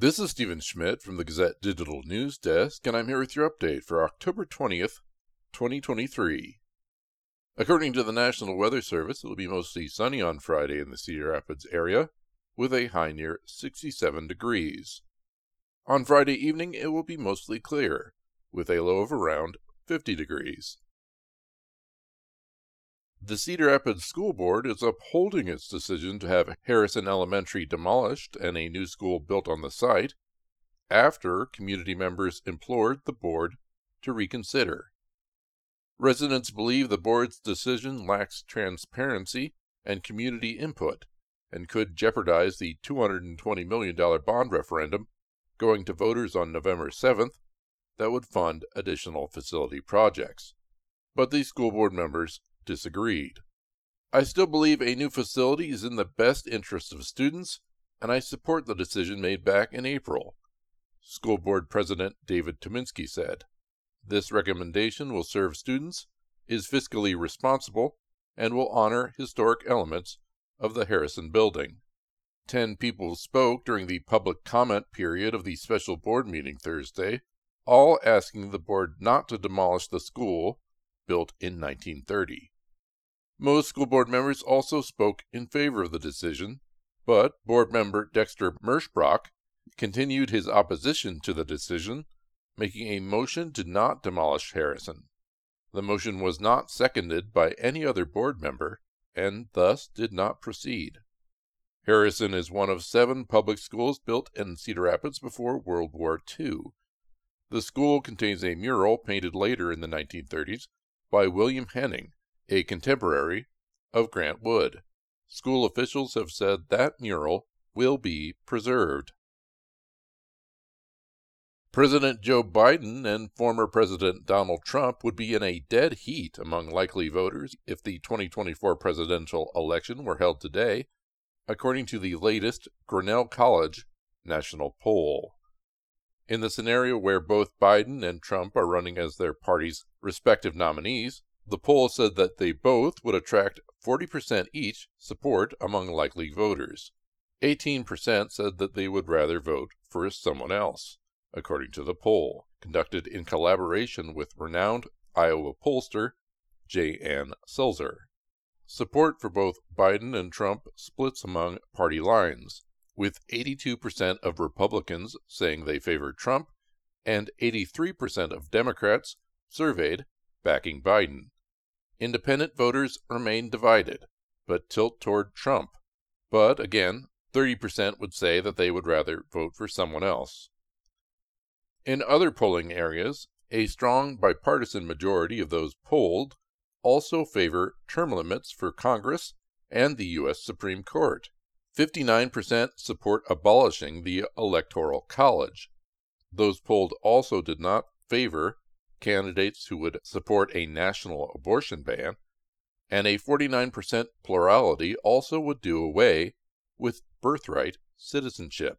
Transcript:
This is Stephen Schmidt from the Gazette Digital News Desk, and I'm here with your update for October 20th, 2023. According to the National Weather Service, it will be mostly sunny on Friday in the Cedar Rapids area, with a high near 67 degrees. On Friday evening, it will be mostly clear, with a low of around 50 degrees. The Cedar Rapids School Board is upholding its decision to have Harrison Elementary demolished and a new school built on the site after community members implored the board to reconsider. Residents believe the board's decision lacks transparency and community input and could jeopardize the $220 million bond referendum going to voters on November 7th that would fund additional facility projects. But these school board members disagreed. I still believe a new facility is in the best interest of students, and I support the decision made back in April, School Board President David Tominsky said. This recommendation will serve students, is fiscally responsible, and will honor historic elements of the Harrison building. Ten people spoke during the public comment period of the special board meeting Thursday, all asking the board not to demolish the school built in 1930. Most school board members also spoke in favor of the decision, but board member Dexter Merschbrock continued his opposition to the decision, making a motion to not demolish Harrison. The motion was not seconded by any other board member and thus did not proceed. Harrison is one of seven public schools built in Cedar Rapids before World War II. The school contains a mural painted later in the 1930s by William Henning, a contemporary of Grant Wood. School officials have said that mural will be preserved. President Joe Biden and former President Donald Trump would be in a dead heat among likely voters if the 2024 presidential election were held today, according to the latest Grinnell College national poll. In the scenario where both Biden and Trump are running as their parties' respective nominees, the poll said that they both would attract 40% each support among likely voters. 18% said that they would rather vote for someone else, according to the poll, conducted in collaboration with renowned Iowa pollster J. Ann Selzer. Support for both Biden and Trump splits among party lines, with 82% of Republicans saying they favor Trump and 83% of Democrats surveyed backing Biden. Independent voters remain divided, but tilt toward Trump. But again, 30% would say that they would rather vote for someone else. In other polling areas, a strong bipartisan majority of those polled also favor term limits for Congress and the U.S. Supreme Court. 59% support abolishing the Electoral College. Those polled also did not favor candidates who would support a national abortion ban, and a 49% plurality also would do away with birthright citizenship.